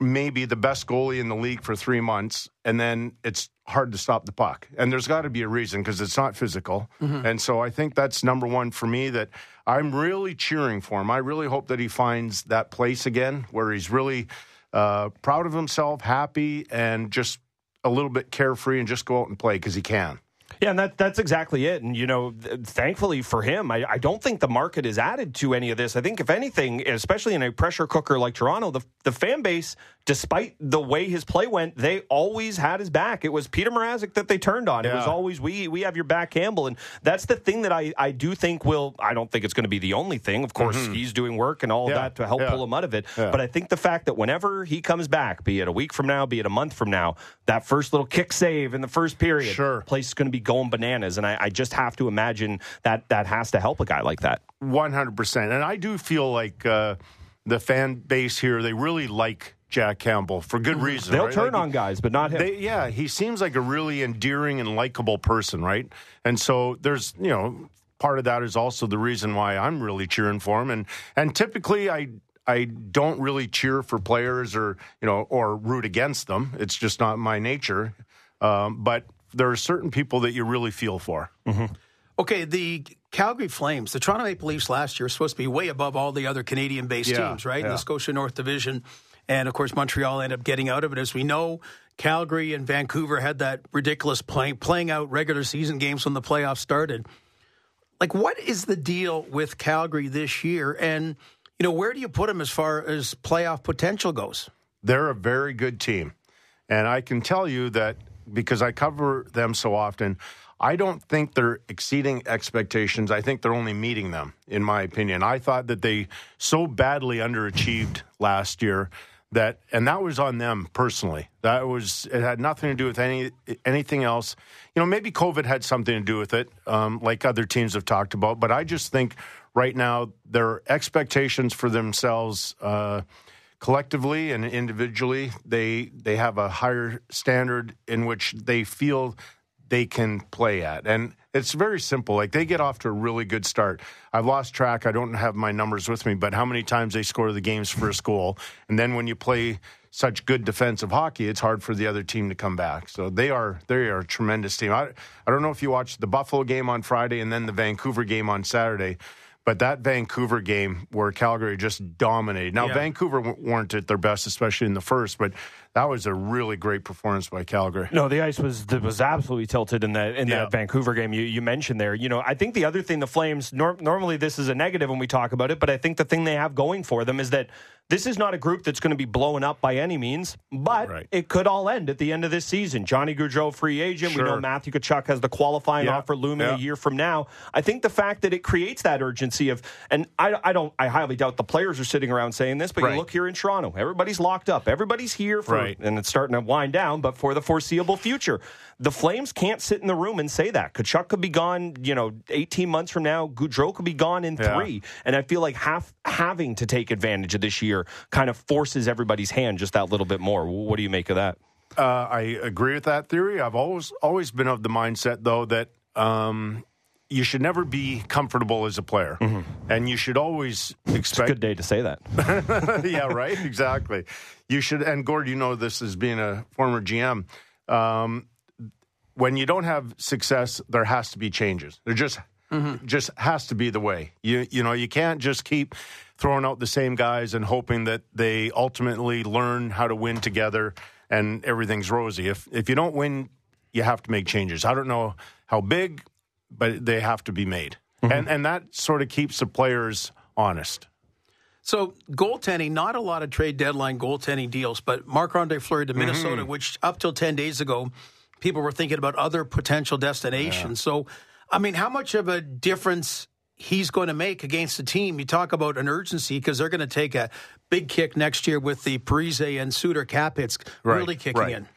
maybe the best goalie in the league for three months, and then it's hard to stop the puck? And there's got to be a reason because it's not physical. And so I think that's number one for me. That I'm really cheering for him. I really hope that he finds that place again where he's really uh, proud of himself, happy, and just a little bit carefree, and just go out and play because he can. Yeah, and that, that's exactly it. And, you know, th- thankfully for him, I, I don't think the market is added to any of this. I think, if anything, especially in a pressure cooker like Toronto, the, the fan base, despite the way his play went, they always had his back. It was Petr Mrazek that they turned on. It was always, we we have your back, Campbell. And that's the thing that I, I do think will, I don't think it's going to be the only thing. Of course, he's doing work and all Mm-hmm. Yeah, that to help yeah. pull him out of it. Yeah. But I think the fact that whenever he comes back, be it a week from now, be it a month from now, that first little kick save in the first period, Sure. place is going to be going bananas. And I, I just have to imagine that that has to help a guy like that. One hundred percent, and I do feel like uh, the fan base here they really like Jack Campbell for good reason. They'll right? turn Like, on guys, but not him. They, yeah, he seems like a really endearing and likable person, right? And so there's, you know, part of that is also the reason why I'm really cheering for him. And and typically I I don't really cheer for players or you know or root against them. It's just not my nature. Um, but there are certain people that you really feel for. Mm-hmm. Okay, the Calgary Flames, the Toronto Maple Leafs last year were supposed to be way above all the other Canadian based Yeah, teams, right? In the Scotia North Division. And of course, Montreal ended up getting out of it. As we know, Calgary and Vancouver had that ridiculous play, playing out regular season games when the playoffs started. Like, what is the deal with Calgary this year? And, you know, where do you put them as far as playoff potential goes? They're a very good team. And I can tell you that because I cover them so often, I don't think they're exceeding expectations. I think they're only meeting them, in my opinion. I thought that they so badly underachieved last year that and that was on them personally. That was it had nothing to do with any anything else. You know, maybe COVID had something to do with it, um, like other teams have talked about. But I just think right now their expectations for themselves uh, collectively and individually they they have a higher standard in which they feel they can play at. And it's very simple. Like they get off to a really good start. I've lost track. I don't have my numbers with me but how many times they score the game's first goal and then when you play such good defensive hockey it's hard for the other team to come back. So they are they are a tremendous team. I, I don't know if you watched the buffalo game on friday and then the vancouver game on saturday but that Vancouver game where Calgary just dominated. Now, Yeah. Vancouver weren't at their best, especially in the first, but that was a really great performance by Calgary. No, the ice was was absolutely tilted in that in Yeah. that Vancouver game you, you mentioned there. You know, I think the other thing the Flames nor- normally this is a negative when we talk about it, but I think the thing they have going for them is that this is not a group that's going to be blowing up by any means, but Right. it could all end at the end of this season. Johnny Gaudreau, free agent. We know Matthew Tkachuk has the qualifying Yeah. offer looming Yeah. a year from now. I think the fact that it creates that urgency of, and I, I don't, I highly doubt the players are sitting around saying this, but Right. you look here in Toronto, everybody's locked up, everybody's here for, Right. and it's starting to wind down, but for the foreseeable future. The Flames can't sit in the room and say that. Tkachuk could be gone, you know, 18 months from now. Gaudreau could be gone in Yeah. three. And I feel like half, having to take advantage of this year kind of forces everybody's hand just that little bit more. What do you make of that? Uh, I agree with that theory. I've always always been of the mindset though that um, you should never be comfortable as a player, and you should always expect. A good day to say that. yeah, right. Exactly. You should. And Gord, you know this as being a former GM. Um, when you don't have success, there has to be changes. There just just has to be the way. You you know you can't just keep throwing out the same guys and hoping that they ultimately learn how to win together and everything's rosy. If if you don't win, you have to make changes. I don't know how big, but they have to be made. Mm-hmm. And and that sort of keeps the players honest. So goaltending, not a lot of trade deadline goaltending deals, but Marc Andre Fleury to mm-hmm. Minnesota, which up till ten days ago, people were thinking about other potential destinations. So, I mean, how much of a difference he's going to make against the team? You talk about an urgency because they're going to take a big kick next year with the Parise and Suter cap hits really kicking right. in.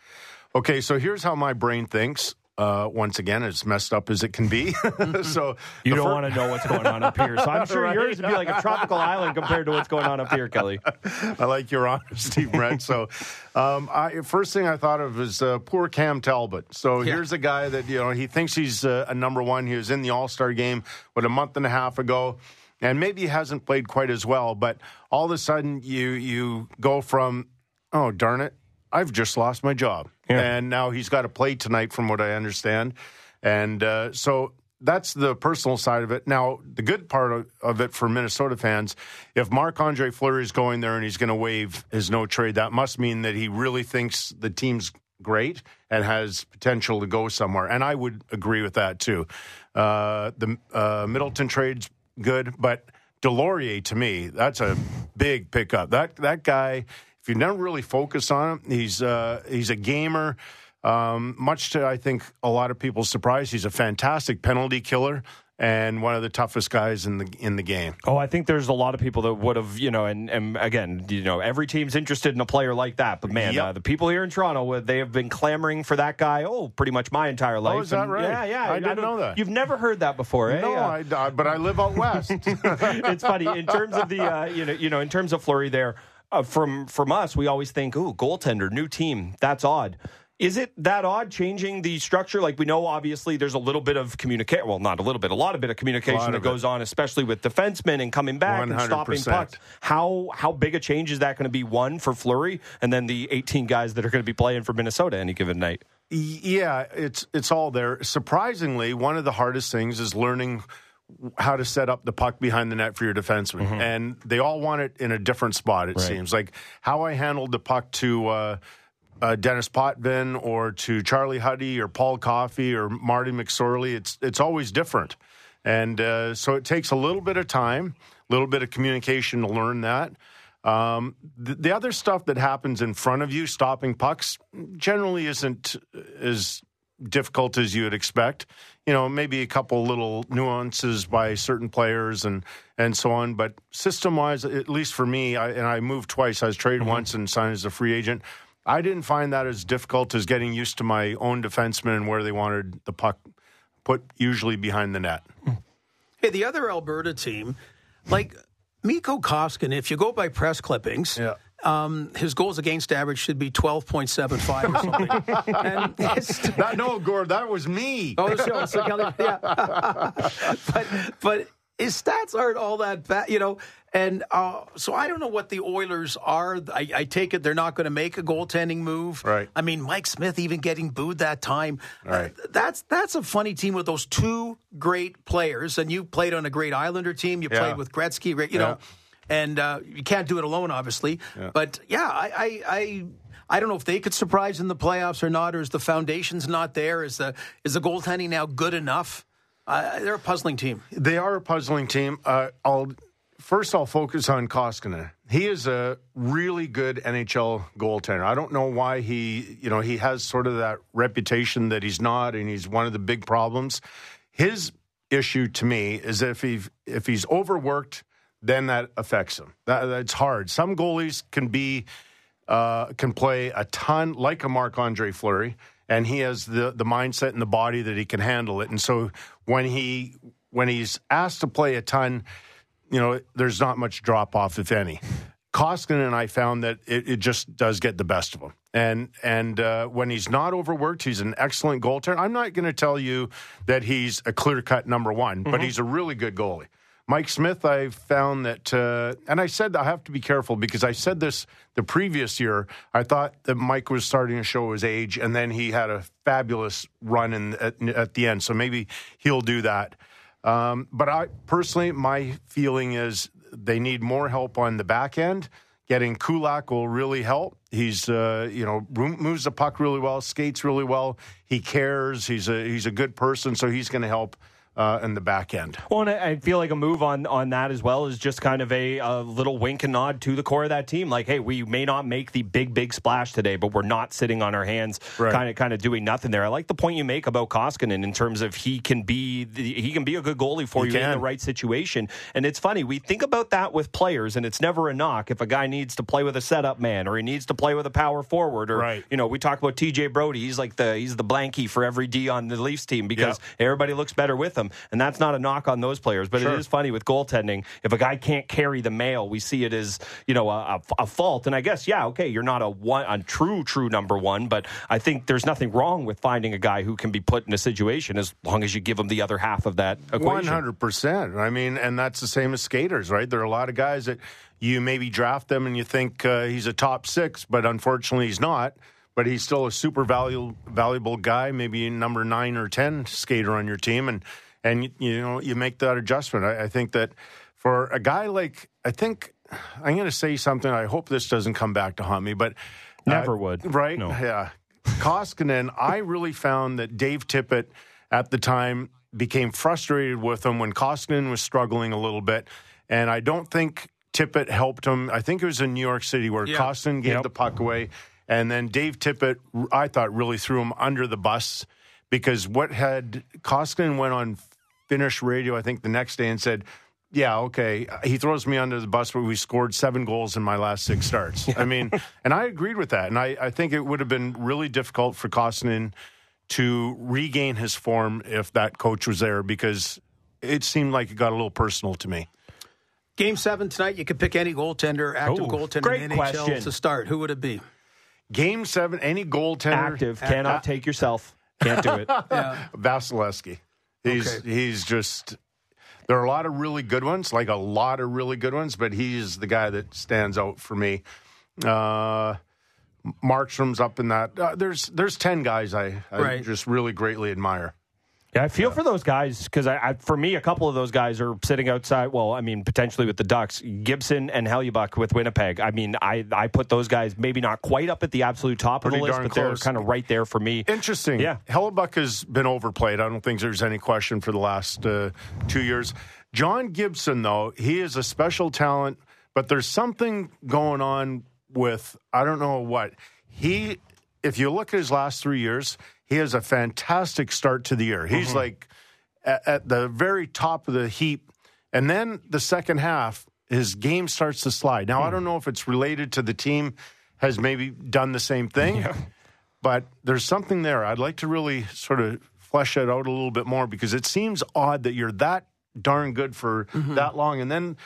Okay, so here's how my brain thinks. Uh, once again, as messed up as it can be. so You don't fir- want to know what's going on up here. So I'm sure Right. yours would be like a tropical island compared to what's going on up here, Kelly. I like your honesty, Brent. So, um, I, first thing I thought of is uh, poor Cam Talbot. So Yeah. here's a guy that you know he thinks he's uh, a number one. He was in the All Star game what a month and a half ago, and maybe he hasn't played quite as well. But all of a sudden, you you go from oh darn it, I've just lost my job, and now he's got to play tonight, from what I understand, and uh, so. That's the personal side of it. Now, the good part of, of it for Minnesota fans, if Marc Andre Fleury is going there and he's going to waive his no trade, that must mean that he really thinks the team's great and has potential to go somewhere. And I would agree with that too. Uh, the uh, Middleton trade's good, but Deslauriers to me, that's a big pickup. That that guy, if you never really focus on him, he's uh, he's a gamer. Um, much to I think a lot of people's surprise, he's a fantastic penalty killer and one of the toughest guys in the in the game. Oh, I think there's a lot of people that would have, you know, and, and again, you know, every team's interested in a player like that. But man, Yep. uh, the people here in Toronto, they have been clamoring for that guy. Oh, pretty much my entire life. Oh, is that And right? Yeah, yeah. I didn't don't- know that. You've never heard that before, eh? No, I, I- but I live out west. it's funny in terms of the uh, you know you know in terms of Fleury there uh, from from us we always think ooh goaltender new team that's odd. Is it that odd changing the structure? Like we know, obviously, there's a little bit of communication. Well, not a little bit, a lot of bit of communication that of it. goes on, especially with defensemen and coming back and stopping 100%. pucks. How how big a change is that going to be? One for Fleury, and then the 18 guys that are going to be playing for Minnesota any given night. Yeah, it's it's all there. Surprisingly, one of the hardest things is learning how to set up the puck behind the net for your defenseman, and they all want it in a different spot. It seems like how I handled the puck to. Uh, uh, Denis Potvin or to Charlie Huddy or Paul Coffey or Marty McSorley. It's it's always different, and uh, so it takes a little bit of time, a little bit of communication to learn that. Um, the, the other stuff that happens in front of you, stopping pucks, generally isn't as difficult as you would expect. You know, maybe a couple little nuances by certain players and and so on. But system wise, at least for me, I, and I moved twice. I was traded mm-hmm. once and signed as a free agent. I didn't find that as difficult as getting used to my own defenseman and where they wanted the puck put, usually behind the net. Hmm. Hey, the other Alberta team, like Mikko Koskin, if you go by press clippings, Yeah. Um, his goals against average should be 12.75 or something. and it's, no, Gord, that was me. oh, so, so yeah. but, but his stats aren't all that bad, you know. And uh, so I don't know what the Oilers are. I, I take it they're not going to make a goaltending move. Right. I mean, Mike Smith even getting booed that time. Right. Uh, that's that's a funny team with those two great players. And you played on a great Islander team. You Yeah. played with Gretzky, you know. And uh, you can't do it alone, obviously. But yeah, I, I, I I don't know if they could surprise in the playoffs or not, or is the foundation's not there? Is the is the goaltending now good enough? Uh, they're a puzzling team. They are a puzzling team. Uh, I'll first I'll focus on Koskinen. he is a really good NHL goaltender. I don't know why he, you know, he has sort of that reputation that he's not, and he's one of the big problems. His issue to me is if he if he's overworked, then that affects him. That, that's hard. Some goalies can be uh, can play a ton, like a Marc Andre Fleury, and he has the the mindset and the body that he can handle it. And so when he when he's asked to play a ton, you know, there's not much drop off, if any. Koskinen and I found that it, it, just does get the best of him. And and uh, when he's not overworked, he's an excellent goaltender. I'm not going to tell you that he's a clear cut number one, mm-hmm. but he's a really good goalie. Mike Smith, I found that, uh, and I said I have to be careful because I said this the previous year. I thought that Mike was starting to show his age, and then he had a fabulous run in, at, at the end. So maybe he'll do that. Um, but I personally, my feeling is they need more help on the back end. Getting Kulak will really help. He's uh, you know moves the puck really well, skates really well. He cares. He's a he's a good person, so he's going to help uh, in the back end. Well, and I feel like a move on on that as well is just kind of a, a, little wink and nod to the core of that team. Like, hey, we may not make the big big splash today, but we're not sitting on our hands, right. kind of kind of doing nothing there. I like the point you make about Koskinen in terms of he can be the, he can be a good goalie for he you can. in the right situation. And it's funny we think about that with players, and it's never a knock if a guy needs to play with a setup man or he needs to play with a power forward or right. you know we talk about T.J. Brodie. He's like the he's the blankie for every D on the Leafs team because yep. everybody looks better with him And that's not a knock on those players, but sure. it is funny with goaltending. If a guy can't carry the mail, we see it as you know a, a, a, fault. And I guess yeah, okay, you're not a one a true true number one, but I think there's nothing wrong with finding a guy who can be put in a situation as long as you give him the other half of that equation. One hundred percent. I mean, and that's the same as skaters, right? There are a lot of guys that you maybe draft them and you think uh, he's a top six, but unfortunately he's not but he's still a super valuable valuable guy, maybe number nine or ten skater on your team, and and you know you make that adjustment. I, I think that for a guy like I think I'm going to say something. I hope this doesn't come back to haunt me, but uh, never would. Right? No. Yeah. Koskinen, I really found that Dave Tippett at the time became frustrated with him when Koskinen was struggling a little bit, and I don't think Tippett helped him. I think it was in New York City where yeah. Koskinen gave yep. the puck away, and then Dave Tippett, I thought, really threw him under the bus because what had Koskinen went on Finnish radio, I think, the next day and said, yeah, okay. He throws me under the bus, but we scored seven goals in my last six starts. I mean, and I agreed with that. And I, I think it would have been really difficult for Koskinen to regain his form if that coach was there because it seemed like it got a little personal to me. Game seven tonight, you could pick any goaltender, active oh, goaltender in the NHL question. to start. Who would it be? Game seven, any goaltender. Active, cannot uh, take yourself. Can't do it. yeah. Vasilevskiy. He's okay. he's just there are a lot of really good ones, like a lot of really good ones, but he's the guy that stands out for me. Uh, Markstrom's up in that. Uh, there's there's ten guys I, I right. just really greatly admire. Yeah, I feel for those guys because I, I, for me, a couple of those guys are sitting outside. Well, I mean, potentially with the Ducks, Gibson and Hellebuyck with Winnipeg. I mean, I, I put those guys maybe not quite up at the absolute top Pretty of the list, but close. they're kind of right there for me. Interesting. Yeah, Hellebuyck has been overplayed. I don't think there's any question for the last uh, two years. John Gibson, though, he is a special talent, but there's something going on with I don't know what he. If you look at his last three years, he has a fantastic start to the year. He's mm-hmm. like at, at, the very top of the heap. And then the second half, his game starts to slide. Now, mm. I don't know if it's related to the team has maybe done the same thing, yeah. but there's something there. I'd like to really sort of flesh it out a little bit more because it seems odd that you're that darn good for mm-hmm. that long. And then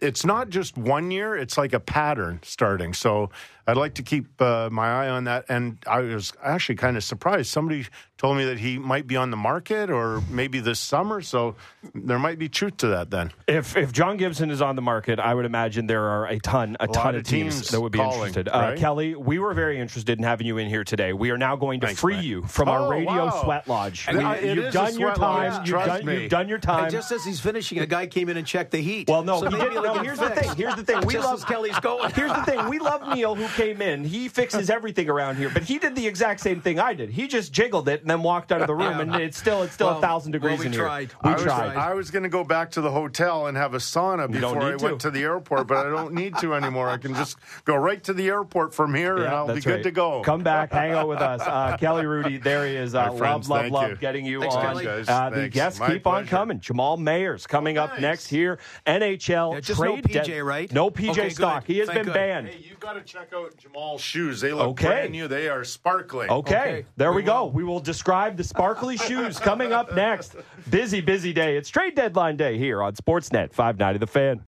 it's not just one year, it's like a pattern starting. So I'd like to keep uh, my eye on that. And I was actually kind of surprised. Somebody told me that he might be on the market or maybe this summer. So there might be truth to that then. If if John Gibson is on the market, I would imagine there are a ton a, a ton of, of teams, teams, that would be calling, interested. Uh, right? Uh, Kelly, we were very interested in having you in here today. We are now going to Thanks, free man. you from oh, our radio wow. sweat lodge. We, you've done your time. You've done, you've done, your time. And just as he's finishing, a guy came in and checked the heat. Well, no, so he didn't. No, here's the thing. Here's the thing. We love Kelly's going. Here's the thing. We love Neil, who came in. He fixes everything around here, but he did the exact same thing I did. He just jiggled it and then walked out of the room, and it's still it's still Well, a thousand degrees well, we in tried. here. We I was, tried. I was going to go back to the hotel and have a sauna before I need went to. to the airport, but I don't need to anymore. I can just go right to the airport from here, and Yeah, I'll be good right. to go. Come back, hang out with us. Uh, Kelly Hrudey, there he is. Uh, My love, love, love you. getting you Thanks, on. Guys, Uh, the guests My keep on coming. Jamal Mayers coming up Nice. next here. NHL Yeah, just no trade PJ, dead- right? No PJ Okay, stock. good. He has Thank been God. banned. Hey, you've got to check out Jamal's shoes. They look Okay. brand new. They are sparkling. Okay, Okay, there we, we go. will. We will describe the sparkly shoes coming up next. Busy, busy day. It's trade deadline day here on Sportsnet 590 The Fan.